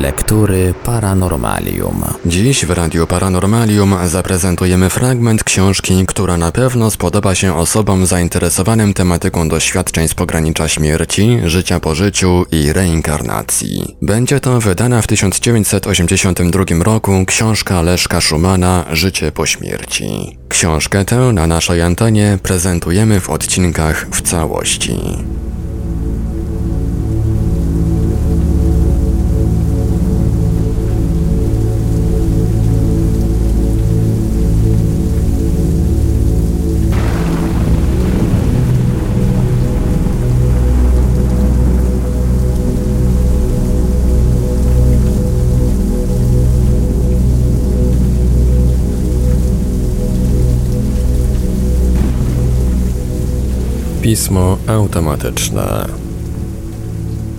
Lektury Paranormalium. Dziś w Radiu Paranormalium zaprezentujemy fragment książki, która na pewno spodoba się osobom zainteresowanym tematyką doświadczeń z pogranicza śmierci, życia po życiu i reinkarnacji. Będzie to wydana w 1982 roku książka Leszka Szumana Życie po śmierci. Książkę tę na naszej antenie prezentujemy w odcinkach w całości. Pismo automatyczne.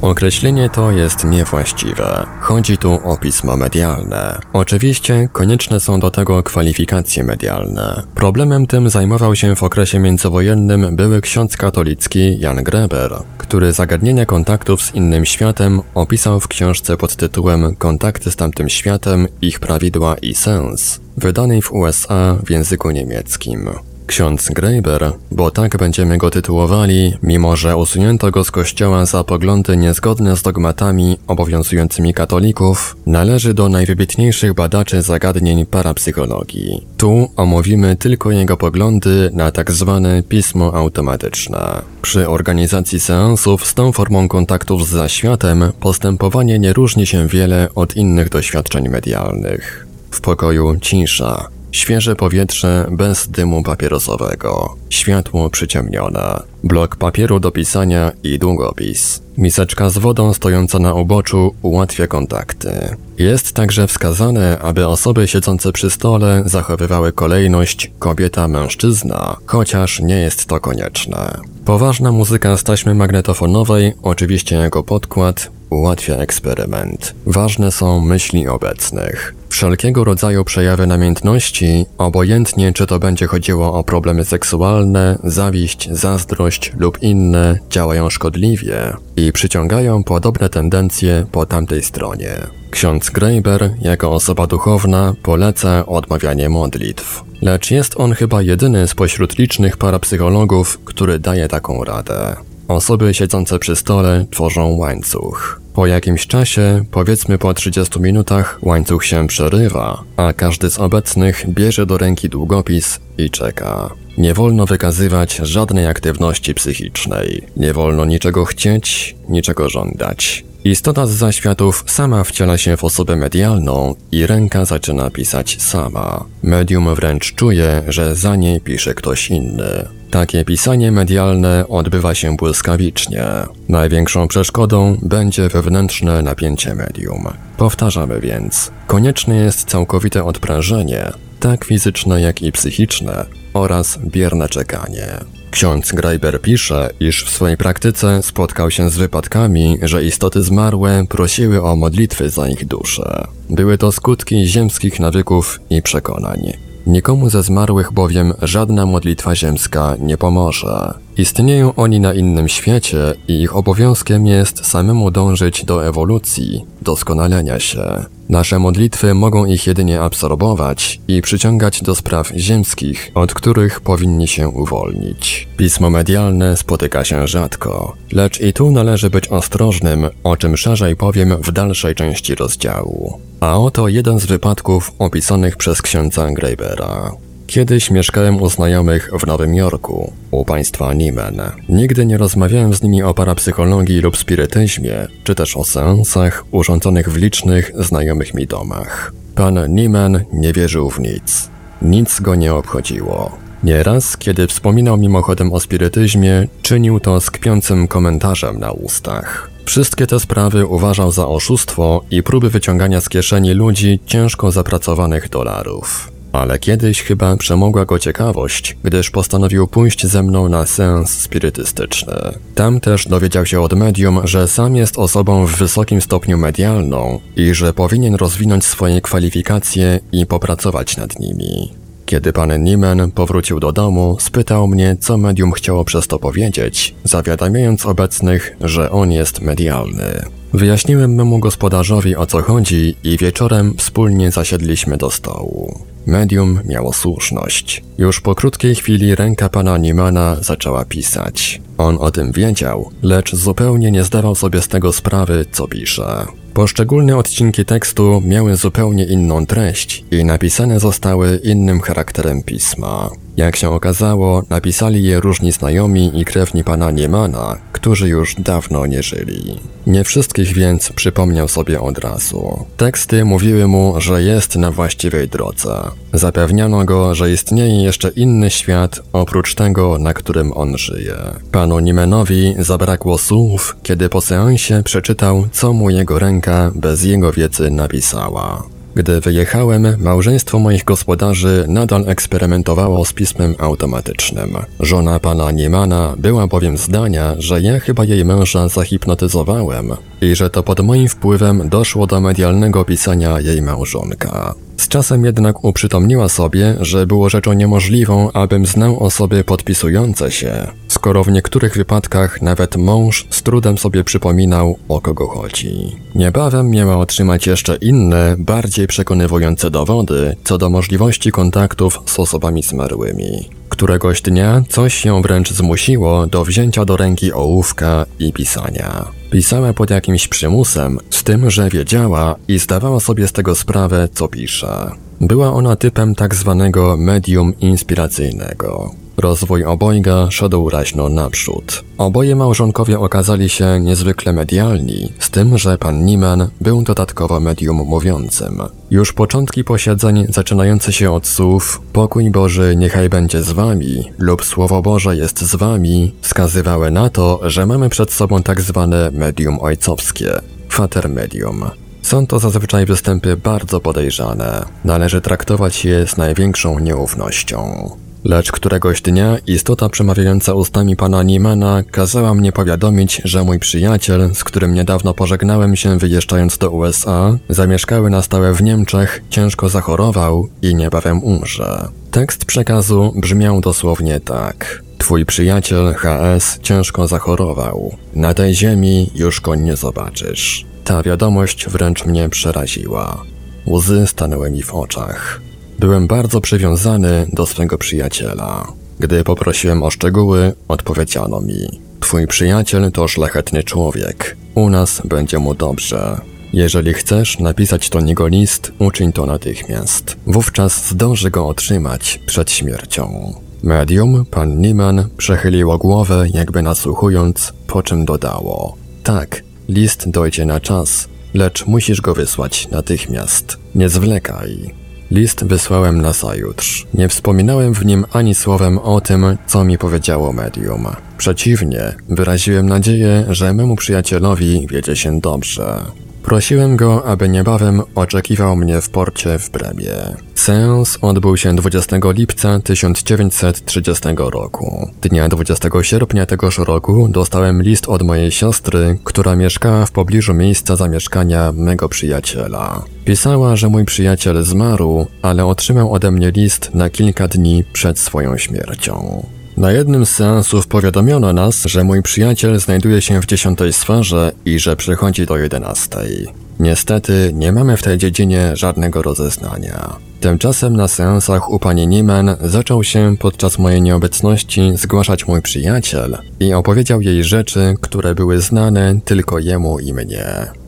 Określenie to jest niewłaściwe. Chodzi tu o pismo medialne. Oczywiście konieczne są do tego kwalifikacje medialne. Problemem tym zajmował się w okresie międzywojennym były ksiądz katolicki Jan Greber, który zagadnienia kontaktów z innym światem opisał w książce pod tytułem Kontakty z tamtym światem, ich prawidła i sens, wydanej w USA w języku niemieckim. Ksiądz Greiber, bo tak będziemy go tytułowali, mimo że usunięto go z kościoła za poglądy niezgodne z dogmatami obowiązującymi katolików, należy do najwybitniejszych badaczy zagadnień parapsychologii. Tu omówimy tylko jego poglądy na tak zwane pismo automatyczne. Przy organizacji seansów z tą formą kontaktów z zaświatem postępowanie nie różni się wiele od innych doświadczeń medialnych. W pokoju cisza, Świeże powietrze bez dymu papierosowego, światło przyciemnione, blok papieru do pisania i długopis. Miseczka z wodą stojąca na uboczu ułatwia kontakty. Jest także wskazane, aby osoby siedzące przy stole zachowywały kolejność kobieta-mężczyzna, chociaż nie jest to konieczne. Poważna muzyka z taśmy magnetofonowej, oczywiście jako podkład, ułatwia eksperyment. Ważne są myśli obecnych. Wszelkiego rodzaju przejawy namiętności, obojętnie czy to będzie chodziło o problemy seksualne, zawiść, zazdrość lub inne, działają szkodliwie i przyciągają podobne tendencje po tamtej stronie. Ksiądz Greiber, jako osoba duchowna, poleca odmawianie modlitw. Lecz jest on chyba jedyny spośród licznych parapsychologów, który daje taką radę. Osoby siedzące przy stole tworzą łańcuch. Po jakimś czasie, powiedzmy po 30 minutach, łańcuch się przerywa, a każdy z obecnych bierze do ręki długopis i czeka. Nie wolno wykazywać żadnej aktywności psychicznej. Nie wolno niczego chcieć, niczego żądać. Istota z zaświatów sama wciela się w osobę medialną i ręka zaczyna pisać sama. Medium wręcz czuje, że za niej pisze ktoś inny. Takie pisanie medialne odbywa się błyskawicznie. Największą przeszkodą będzie wewnętrzne napięcie medium. Powtarzamy więc, konieczne jest całkowite odprężenie, tak fizyczne jak i psychiczne, oraz bierne czekanie. Ksiądz Greiber pisze, iż w swojej praktyce spotkał się z wypadkami, że istoty zmarłe prosiły o modlitwy za ich dusze. Były to skutki ziemskich nawyków i przekonań. Nikomu ze zmarłych bowiem żadna modlitwa ziemska nie pomoże. Istnieją oni na innym świecie i ich obowiązkiem jest samemu dążyć do ewolucji, doskonalenia się. Nasze modlitwy mogą ich jedynie absorbować i przyciągać do spraw ziemskich, od których powinni się uwolnić. Pismo medialne spotyka się rzadko, lecz i tu należy być ostrożnym, o czym szerzej powiem w dalszej części rozdziału. A oto jeden z wypadków opisanych przez księdza Greibera. Kiedyś mieszkałem u znajomych w Nowym Jorku, u państwa Niemen. Nigdy nie rozmawiałem z nimi o parapsychologii lub spirytyzmie, czy też o seansach urządzonych w licznych, znajomych mi domach. Pan Niemen nie wierzył w nic. Nic go nie obchodziło. Nieraz, kiedy wspominał mimochodem o spirytyzmie, czynił to z kpiącym komentarzem na ustach. Wszystkie te sprawy uważał za oszustwo i próby wyciągania z kieszeni ludzi ciężko zapracowanych dolarów. Ale kiedyś chyba przemogła go ciekawość, gdyż postanowił pójść ze mną na seans spirytystyczny. Tam też dowiedział się od medium, że sam jest osobą w wysokim stopniu medialną i że powinien rozwinąć swoje kwalifikacje i popracować nad nimi. Kiedy pan Nieman powrócił do domu, spytał mnie, co medium chciało przez to powiedzieć, zawiadamiając obecnych, że on jest medialny. Wyjaśniłem memu gospodarzowi o co chodzi i wieczorem wspólnie zasiedliśmy do stołu. Medium miało słuszność. Już po krótkiej chwili ręka pana Niemana zaczęła pisać. On o tym wiedział, lecz zupełnie nie zdawał sobie z tego sprawy, co pisze. Poszczególne odcinki tekstu miały zupełnie inną treść i napisane zostały innym charakterem pisma. Jak się okazało, napisali je różni znajomi i krewni pana Niemana, którzy już dawno nie żyli. Nie wszystkich więc przypomniał sobie od razu. Teksty mówiły mu, że jest na właściwej drodze. Zapewniano go, że istnieje jeszcze inny świat oprócz tego, na którym on żyje. Panu Nimenowi zabrakło słów, kiedy po seansie przeczytał, co mu jego ręka bez jego wiedzy napisała. Gdy wyjechałem, małżeństwo moich gospodarzy nadal eksperymentowało z pismem automatycznym. Żona pana Niemana była bowiem zdania, że ja chyba jej męża zahipnotyzowałem i że to pod moim wpływem doszło do medialnego pisania jej małżonka. Z czasem jednak uprzytomniła sobie, że było rzeczą niemożliwą, abym znał osoby podpisujące się, skoro w niektórych wypadkach nawet mąż z trudem sobie przypominał, o kogo chodzi. Niebawem miała otrzymać jeszcze inne, bardziej przekonywujące dowody co do możliwości kontaktów z osobami zmarłymi. Któregoś dnia coś ją wręcz zmusiło do wzięcia do ręki ołówka i pisania. Pisała pod jakimś przymusem, z tym, że wiedziała i zdawała sobie z tego sprawę, co pisze. Była ona typem tak zwanego medium inspiracyjnego. Rozwój obojga szedł raźno naprzód. Oboje małżonkowie okazali się niezwykle medialni, z tym, że pan Nieman był dodatkowo medium mówiącym. Już początki posiedzeń zaczynające się od słów Pokój Boży niechaj będzie z wami lub Słowo Boże jest z wami wskazywały na to, że mamy przed sobą tak zwane medium ojcowskie, fater medium. Są to zazwyczaj występy bardzo podejrzane. Należy traktować je z największą nieufnością. Lecz któregoś dnia istota przemawiająca ustami pana Niemana kazała mnie powiadomić, że mój przyjaciel, z którym niedawno pożegnałem się wyjeżdżając do USA, zamieszkały na stałe w Niemczech, ciężko zachorował i niebawem umrze. Tekst przekazu brzmiał dosłownie tak. Twój przyjaciel HS ciężko zachorował. Na tej ziemi już go nie zobaczysz. Ta wiadomość wręcz mnie przeraziła. Łzy stanęły mi w oczach. Byłem bardzo przywiązany do swego przyjaciela. Gdy poprosiłem o szczegóły, odpowiedziano mi: Twój przyjaciel to szlachetny człowiek. U nas będzie mu dobrze. Jeżeli chcesz napisać do niego list, uczyń to natychmiast. Wówczas zdąży go otrzymać przed śmiercią. Medium, pan Nieman, przechyliło głowę, jakby nasłuchując, po czym dodało: Tak, list dojdzie na czas, lecz musisz go wysłać natychmiast. Nie zwlekaj. List wysłałem na zajutrz. Nie wspominałem w nim ani słowem o tym, co mi powiedziało medium. Przeciwnie, wyraziłem nadzieję, że memu przyjacielowi wiedzie się dobrze. Prosiłem go, aby niebawem oczekiwał mnie w porcie w Bremie. Seans odbył się 20 lipca 1930 roku. Dnia 20 sierpnia tegoż roku dostałem list od mojej siostry, która mieszkała w pobliżu miejsca zamieszkania mego przyjaciela. Pisała, że mój przyjaciel zmarł, ale otrzymał ode mnie list na kilka dni przed swoją śmiercią. Na jednym z seansów powiadomiono nas, że mój przyjaciel znajduje się w dziesiątej sferze i że przychodzi do jedenastej. Niestety nie mamy w tej dziedzinie żadnego rozeznania. Tymczasem na seansach u pani Nieman zaczął się podczas mojej nieobecności zgłaszać mój przyjaciel i opowiedział jej rzeczy, które były znane tylko jemu i mnie.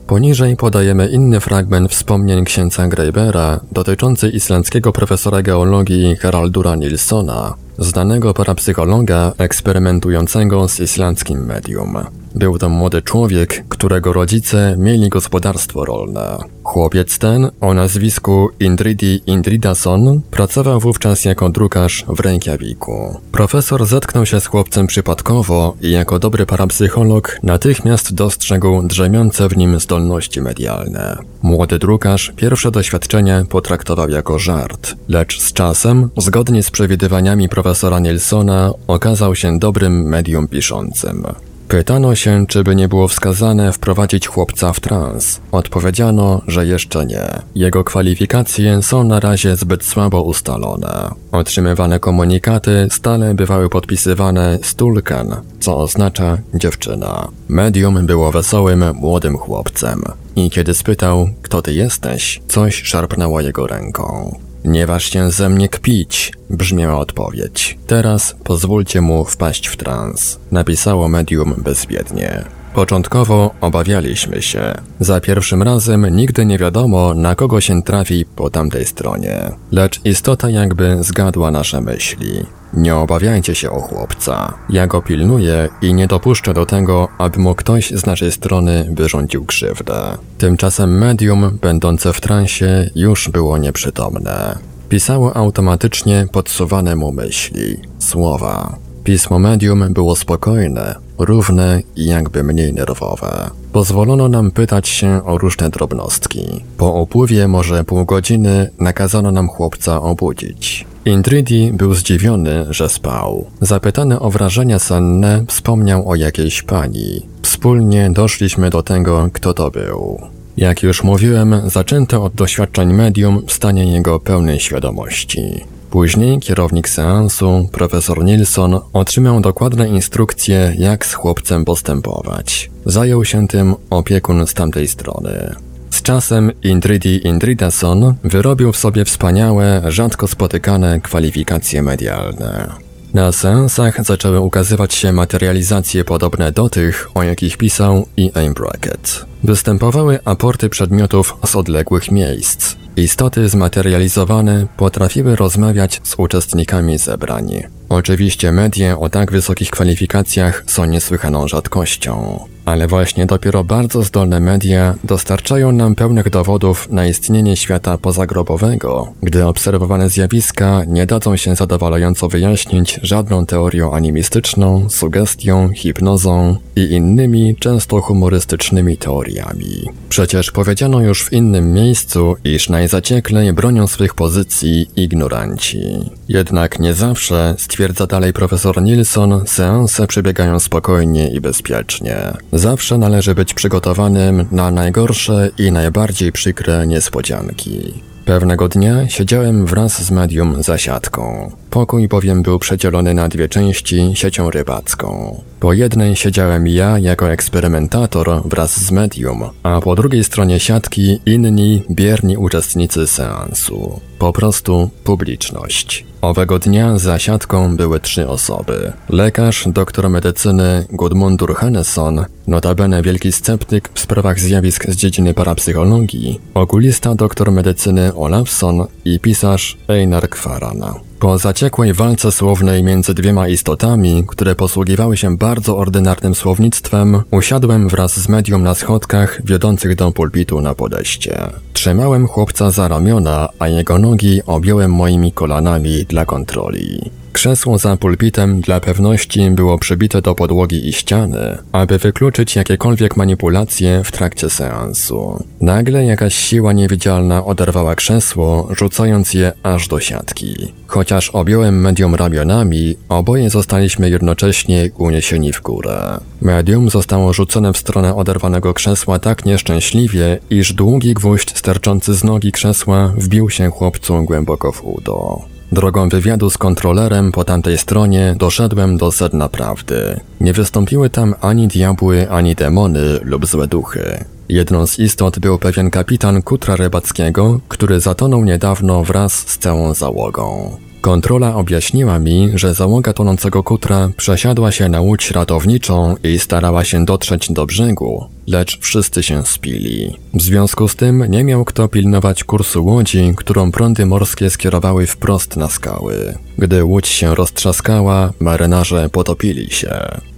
Poniżej podajemy inny fragment wspomnień księcia Greibera dotyczący islandzkiego profesora geologii Haraldura Nilsona, znanego parapsychologa eksperymentującego z islandzkim medium. Był to młody człowiek, którego rodzice mieli gospodarstwo rolne. Chłopiec ten, o nazwisku Indridi Indridason, pracował wówczas jako drukarz w Reykjaviku. Profesor zetknął się z chłopcem przypadkowo i jako dobry parapsycholog natychmiast dostrzegł drzemiące w nim zdolności medialne. Młody drukarz pierwsze doświadczenie potraktował jako żart, lecz z czasem, zgodnie z przewidywaniami profesora Nilsona, okazał się dobrym medium piszącym. Pytano się, czy by nie było wskazane wprowadzić chłopca w trans. Odpowiedziano, że jeszcze nie. Jego kwalifikacje są na razie zbyt słabo ustalone. Otrzymywane komunikaty stale bywały podpisywane Stulken, co oznacza dziewczyna. Medium było wesołym, młodym chłopcem. I kiedy spytał, kto ty jesteś, coś szarpnęło jego ręką. Nie waż się ze mnie kpić, brzmiała odpowiedź. Teraz pozwólcie mu wpaść w trans, napisało medium bezwiednie. Początkowo obawialiśmy się. Za pierwszym razem nigdy nie wiadomo, na kogo się trafi po tamtej stronie. Lecz istota jakby zgadła nasze myśli. Nie obawiajcie się o chłopca. Ja go pilnuję i nie dopuszczę do tego, aby mu ktoś z naszej strony wyrządził krzywdę. Tymczasem medium, będące w transie, już było nieprzytomne. Pisało automatycznie podsuwane mu myśli, słowa. Pismo medium było spokojne, równe i jakby mniej nerwowe. Pozwolono nam pytać się o różne drobnostki. Po upływie może pół godziny nakazano nam chłopca obudzić. Intridi był zdziwiony, że spał. Zapytany o wrażenia senne, wspomniał o jakiejś pani. Wspólnie doszliśmy do tego, kto to był. Jak już mówiłem, zaczęto od doświadczeń medium w stanie jego pełnej świadomości. Później kierownik seansu, profesor Nilsson, otrzymał dokładne instrukcje, jak z chłopcem postępować. Zajął się tym opiekun z tamtej strony. Z czasem Indridi Indridason wyrobił w sobie wspaniałe, rzadko spotykane kwalifikacje medialne. Na seansach zaczęły ukazywać się materializacje podobne do tych, o jakich pisał E.A. Brackett. Występowały aporty przedmiotów z odległych miejsc. Istoty zmaterializowane potrafiły rozmawiać z uczestnikami zebrań. Oczywiście media o tak wysokich kwalifikacjach są niesłychaną rzadkością, ale właśnie dopiero bardzo zdolne media dostarczają nam pełnych dowodów na istnienie świata pozagrobowego, gdy obserwowane zjawiska nie dadzą się zadowalająco wyjaśnić żadną teorią animistyczną, sugestią, hipnozą i innymi często humorystycznymi teoriami. Przecież powiedziano już w innym miejscu, iż najzacieklej bronią swych pozycji ignoranci. Jednak nie zawsze Stwierdza dalej profesor Nilsson, seanse przebiegają spokojnie i bezpiecznie. Zawsze należy być przygotowanym na najgorsze i najbardziej przykre niespodzianki. Pewnego dnia siedziałem wraz z medium za siatką. Pokój bowiem był przedzielony na dwie części siecią rybacką. Po jednej siedziałem ja jako eksperymentator wraz z medium, a po drugiej stronie siatki inni bierni uczestnicy seansu. Po prostu publiczność. Owego dnia za siatką były trzy osoby. Lekarz, doktor medycyny Gudmundur Hannesson, notabene wielki sceptyk w sprawach zjawisk z dziedziny parapsychologii, okulista doktor medycyny Olafson i pisarz Einar Kwarana. Po zaciekłej walce słownej między dwiema istotami, które posługiwały się bardzo ordynarnym słownictwem, usiadłem wraz z medium na schodkach wiodących do pulpitu na podejście. Trzymałem chłopca za ramiona, a jego nogi objąłem moimi kolanami dla kontroli. Krzesło za pulpitem dla pewności było przybite do podłogi i ściany, aby wykluczyć jakiekolwiek manipulacje w trakcie seansu. Nagle jakaś siła niewidzialna oderwała krzesło, rzucając je aż do siatki. Chociaż objąłem medium ramionami, oboje zostaliśmy jednocześnie uniesieni w górę. Medium zostało rzucone w stronę oderwanego krzesła tak nieszczęśliwie, iż długi gwóźdź sterczący z nogi krzesła wbił się chłopcu głęboko w udo. Drogą wywiadu z kontrolerem po tamtej stronie doszedłem do sedna prawdy. Nie wystąpiły tam ani diabły, ani demony lub złe duchy. Jedną z istot był pewien kapitan kutra rybackiego, który zatonął niedawno wraz z całą załogą. Kontrola objaśniła mi, że załoga tonącego kutra przesiadła się na łódź ratowniczą i starała się dotrzeć do brzegu, lecz wszyscy się spili. W związku z tym nie miał kto pilnować kursu łodzi, którą prądy morskie skierowały wprost na skały. Gdy łódź się roztrzaskała, marynarze potopili się.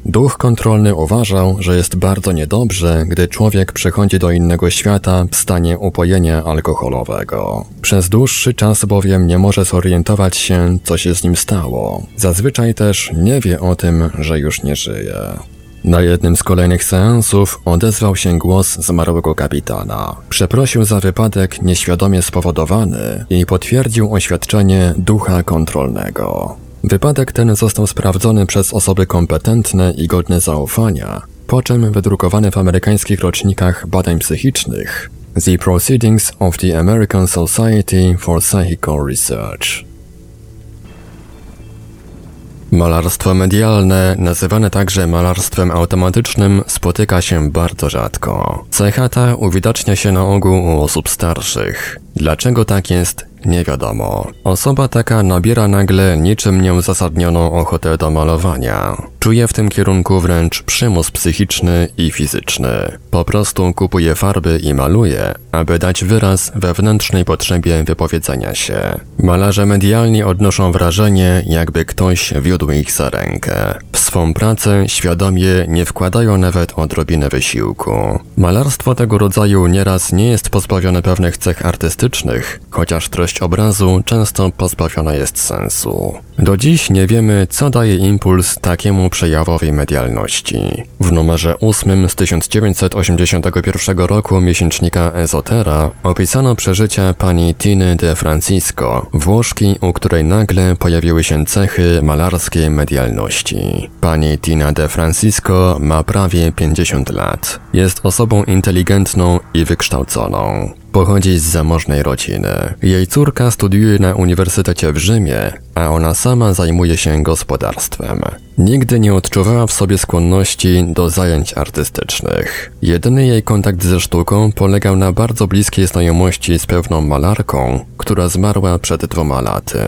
Duch kontrolny uważał, że jest bardzo niedobrze, gdy człowiek przechodzi do innego świata w stanie upojenia alkoholowego. Przez dłuższy czas bowiem nie może zorientować się, co się z nim stało. Zazwyczaj też nie wie o tym, że już nie żyje. Na jednym z kolejnych seansów odezwał się głos zmarłego kapitana. Przeprosił za wypadek nieświadomie spowodowany i potwierdził oświadczenie ducha kontrolnego. Wypadek ten został sprawdzony przez osoby kompetentne i godne zaufania, po czym wydrukowany w amerykańskich rocznikach badań psychicznych The Proceedings of the American Society for Psychical Research. Malarstwo medialne, nazywane także malarstwem automatycznym, spotyka się bardzo rzadko. Cecha ta uwidacznia się na ogół u osób starszych. Dlaczego tak jest, nie wiadomo. Osoba taka nabiera nagle niczym nieuzasadnioną ochotę do malowania. Czuje w tym kierunku wręcz przymus psychiczny i fizyczny. Po prostu kupuje farby i maluje, aby dać wyraz wewnętrznej potrzebie wypowiedzenia się. Malarze medialni odnoszą wrażenie, jakby ktoś wiódł ich za rękę. W swą pracę świadomie nie wkładają nawet odrobinę wysiłku. Malarstwo tego rodzaju nieraz nie jest pozbawione pewnych cech artystycznych, chociaż treść obrazu często pozbawiona jest sensu. Do dziś nie wiemy, co daje impuls takiemu przejawowi medialności. W numerze 8 z 1981 roku miesięcznika Ezotera opisano przeżycia pani Tiny de Francisco, Włoszki, u której nagle pojawiły się cechy malarskiej medialności. Pani Tina de Francisco ma prawie 50 lat. Jest osobą inteligentną i wykształconą. Pochodzi z zamożnej rodziny. Jej córka studiuje na Uniwersytecie w Rzymie, a ona sama zajmuje się gospodarstwem. Nigdy nie odczuwała w sobie skłonności do zajęć artystycznych. Jedyny jej kontakt ze sztuką polegał na bardzo bliskiej znajomości z pewną malarką, która zmarła przed dwoma laty.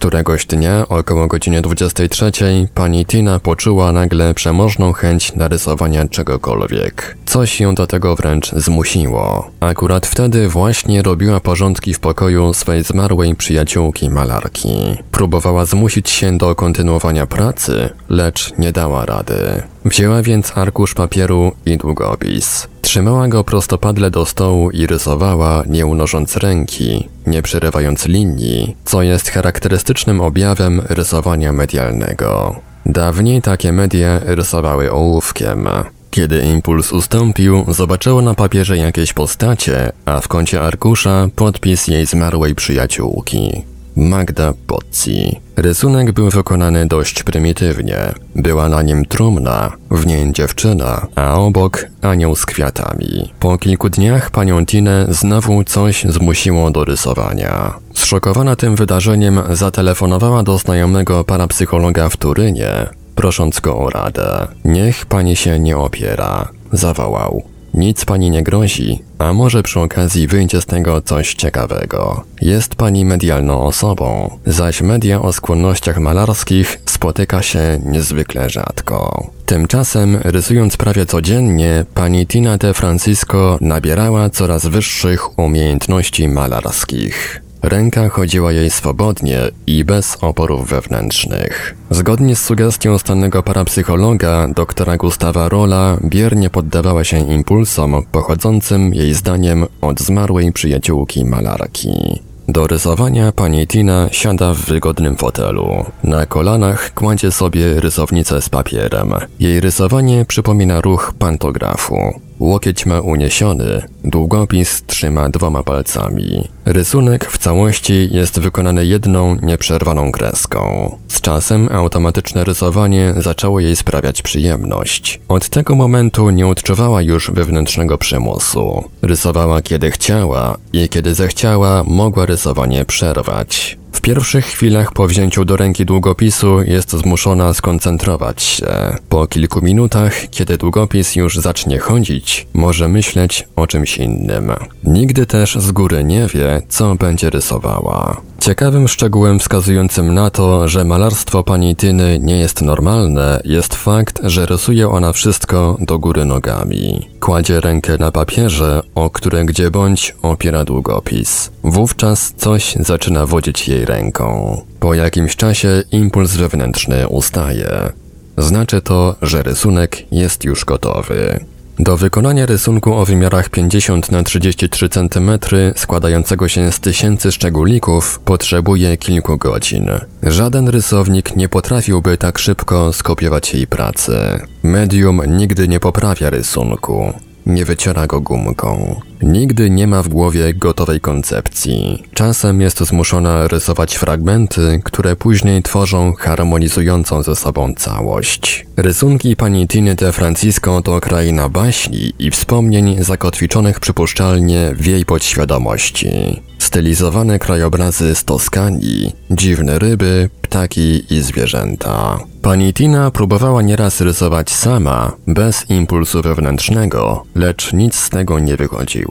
Któregoś dnia około godziny 23 pani Tina poczuła nagle przemożną chęć narysowania czegokolwiek. Coś ją do tego wręcz zmusiło. Akurat wtedy właśnie robiła porządki w pokoju swej zmarłej przyjaciółki malarki. Próbowała zmusić się do kontynuowania pracy, lecz nie dała rady. Wzięła więc arkusz papieru i długopis. Trzymała go prostopadle do stołu i rysowała, nie unosząc ręki, nie przerywając linii, co jest charakterystycznym objawem rysowania medialnego. Dawniej takie media rysowały ołówkiem. Kiedy impuls ustąpił, zobaczyło na papierze jakieś postacie, a w kącie arkusza podpis jej zmarłej przyjaciółki. Magda Pozzi. Rysunek był wykonany dość prymitywnie. Była na nim trumna, w niej dziewczyna, a obok anioł z kwiatami. Po kilku dniach panią Tinę znowu coś zmusiło do rysowania. Zszokowana tym wydarzeniem zatelefonowała do znajomego parapsychologa w Turynie, prosząc go o radę. Niech pani się nie opiera, zawołał. Nic pani nie grozi, a może przy okazji wyjdzie z tego coś ciekawego. Jest pani medialną osobą, zaś media o skłonnościach malarskich spotyka się niezwykle rzadko. Tymczasem, rysując prawie codziennie, pani Tina de Francisco nabierała coraz wyższych umiejętności malarskich. Ręka chodziła jej swobodnie i bez oporów wewnętrznych. Zgodnie z sugestią stannego parapsychologa doktora Gustawa Rola, biernie poddawała się impulsom pochodzącym jej zdaniem od zmarłej przyjaciółki malarki. Do rysowania pani Tina siada w wygodnym fotelu. Na kolanach kładzie sobie rysownicę z papierem. Jej rysowanie przypomina ruch pantografu. Łokieć ma uniesiony, długopis trzyma dwoma palcami. Rysunek w całości jest wykonany jedną, nieprzerwaną kreską. Z czasem automatyczne rysowanie zaczęło jej sprawiać przyjemność. Od tego momentu nie odczuwała już wewnętrznego przymusu. Rysowała kiedy chciała i kiedy zechciała, mogła rysowanie przerwać. W pierwszych chwilach po wzięciu do ręki długopisu jest zmuszona skoncentrować się. Po kilku minutach, kiedy długopis już zacznie chodzić, może myśleć o czymś innym. Nigdy też z góry nie wie, co będzie rysowała. Ciekawym szczegółem wskazującym na to, że malarstwo pani Tyny nie jest normalne, jest fakt, że rysuje ona wszystko do góry nogami. Kładzie rękę na papierze, o które gdzie bądź opiera długopis. Wówczas coś zaczyna wodzić jej ręką. Po jakimś czasie impuls wewnętrzny ustaje. Znaczy to, że rysunek jest już gotowy. Do wykonania rysunku o wymiarach 50 na 33 cm składającego się z tysięcy szczególików potrzebuje kilku godzin. Żaden rysownik nie potrafiłby tak szybko skopiować jej pracy. Medium nigdy nie poprawia rysunku, nie wyciera go gumką. Nigdy nie ma w głowie gotowej koncepcji. Czasem jest zmuszona rysować fragmenty, które później tworzą harmonizującą ze sobą całość. Rysunki pani Tiny de Francisco to kraina baśni i wspomnień zakotwiczonych przypuszczalnie w jej podświadomości. Stylizowane krajobrazy z Toskanii, dziwne ryby, ptaki i zwierzęta. Pani Tina próbowała nieraz rysować sama, bez impulsu wewnętrznego, lecz nic z tego nie wychodziło.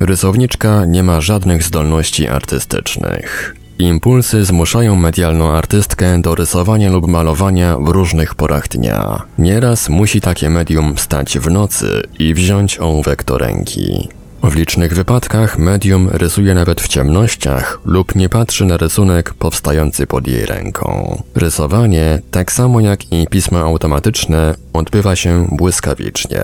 Rysowniczka nie ma żadnych zdolności artystycznych. Impulsy zmuszają medialną artystkę do rysowania lub malowania w różnych porach dnia. Nieraz musi takie medium wstać w nocy i wziąć ołówek do ręki. W licznych wypadkach medium rysuje nawet w ciemnościach lub nie patrzy na rysunek powstający pod jej ręką. Rysowanie, tak samo jak i pismo automatyczne, odbywa się błyskawicznie.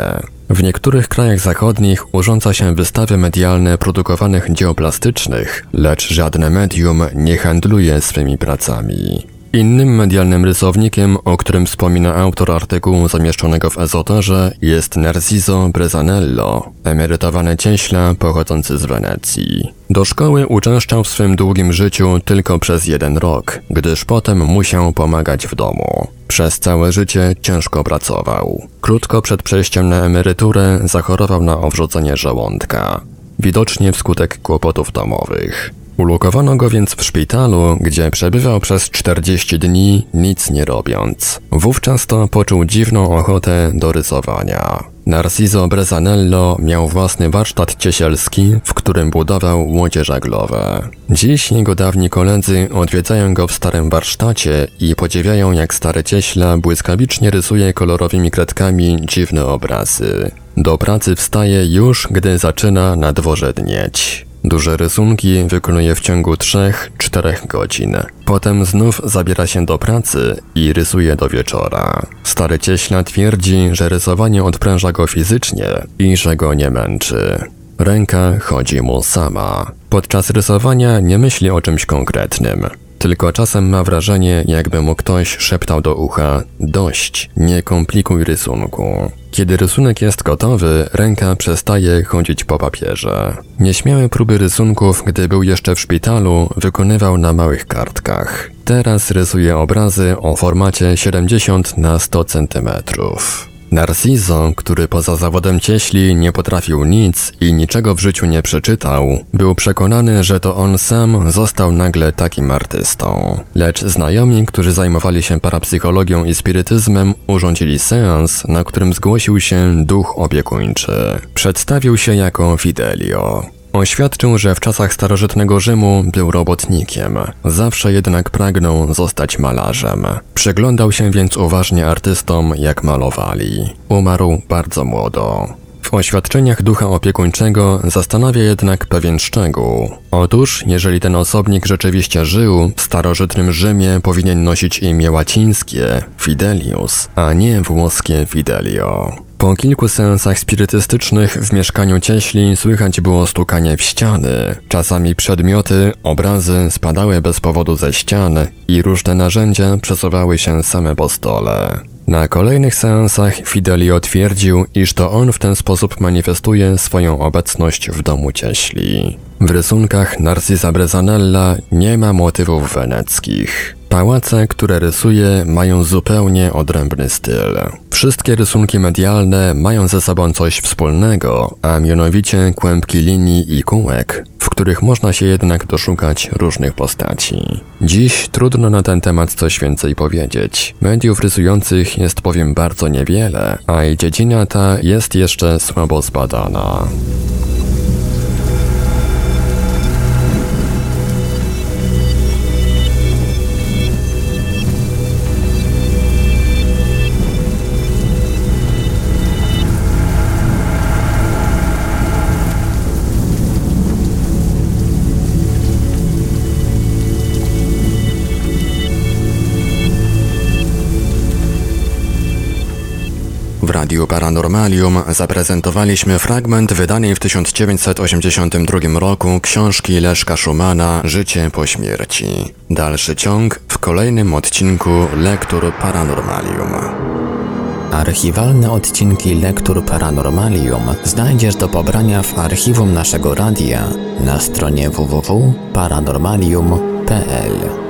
W niektórych krajach zachodnich urządza się wystawy medialne produkowanych dzieł plastycznych, lecz żadne medium nie handluje swymi pracami. Innym medialnym rysownikiem, o którym wspomina autor artykułu zamieszczonego w Ezoterze, jest Narciso Bresanello, emerytowany cieśla pochodzący z Wenecji. Do szkoły uczęszczał w swym długim życiu tylko przez jeden rok, gdyż potem musiał pomagać w domu. Przez całe życie ciężko pracował. Krótko przed przejściem na emeryturę zachorował na owrzodzenie żołądka, widocznie wskutek kłopotów domowych. Ulokowano go więc w szpitalu, gdzie przebywał przez 40 dni, nic nie robiąc. Wówczas to poczuł dziwną ochotę do rysowania. Narciso Bresanello miał własny warsztat ciesielski, w którym budował łodzie żaglowe. Dziś jego dawni koledzy odwiedzają go w starym warsztacie i podziwiają jak stary cieśla błyskawicznie rysuje kolorowymi kredkami dziwne obrazy. Do pracy wstaje już, gdy zaczyna na dworze dnieć. Duże rysunki wykonuje w ciągu 3-4 godzin. Potem znów zabiera się do pracy i rysuje do wieczora. Stary cieśla twierdzi, że rysowanie odpręża go fizycznie i że go nie męczy. Ręka chodzi mu sama. Podczas rysowania nie myśli o czymś konkretnym. Tylko czasem ma wrażenie, jakby mu ktoś szeptał do ucha: Dość, nie komplikuj rysunku. Kiedy rysunek jest gotowy, ręka przestaje chodzić po papierze. Nieśmiałe próby rysunków, gdy był jeszcze w szpitalu, wykonywał na małych kartkach. Teraz rysuje obrazy o formacie 70 na 100 centymetrów. Narciso, który poza zawodem cieśli nie potrafił nic i niczego w życiu nie przeczytał, był przekonany, że to on sam został nagle takim artystą. Lecz znajomi, którzy zajmowali się parapsychologią i spirytyzmem, urządzili seans, na którym zgłosił się duch opiekuńczy. Przedstawił się jako Fidelio. Oświadczył, że w czasach starożytnego Rzymu był robotnikiem, zawsze jednak pragnął zostać malarzem. Przyglądał się więc uważnie artystom, jak malowali. Umarł bardzo młodo. W oświadczeniach ducha opiekuńczego zastanawia jednak pewien szczegół. Otóż, jeżeli ten osobnik rzeczywiście żył, w starożytnym Rzymie powinien nosić imię łacińskie Fidelius, a nie włoskie Fidelio. Po kilku seansach spirytystycznych w mieszkaniu cieśli słychać było stukanie w ściany. Czasami przedmioty, obrazy spadały bez powodu ze ścian i różne narzędzia przesuwały się same po stole. Na kolejnych seansach Fidelio twierdził, iż to on w ten sposób manifestuje swoją obecność w domu cieśli. W rysunkach Narcisa Brezanella nie ma motywów weneckich. Pałace, które rysuje, mają zupełnie odrębny styl. Wszystkie rysunki medialne mają ze sobą coś wspólnego, a mianowicie kłębki linii i kółek, w których można się jednak doszukać różnych postaci. Dziś trudno na ten temat coś więcej powiedzieć. Mediów rysujących jest powiem bardzo niewiele, a i dziedzina ta jest jeszcze słabo zbadana. Radiu Paranormalium zaprezentowaliśmy fragment wydanej w 1982 roku książki Leszka Szumana Życie po śmierci. Dalszy ciąg w kolejnym odcinku Lektur Paranormalium. Archiwalne odcinki Lektur Paranormalium znajdziesz do pobrania w archiwum naszego radia na stronie www.paranormalium.pl.